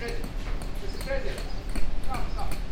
Mr. President, Mr. President, come, come.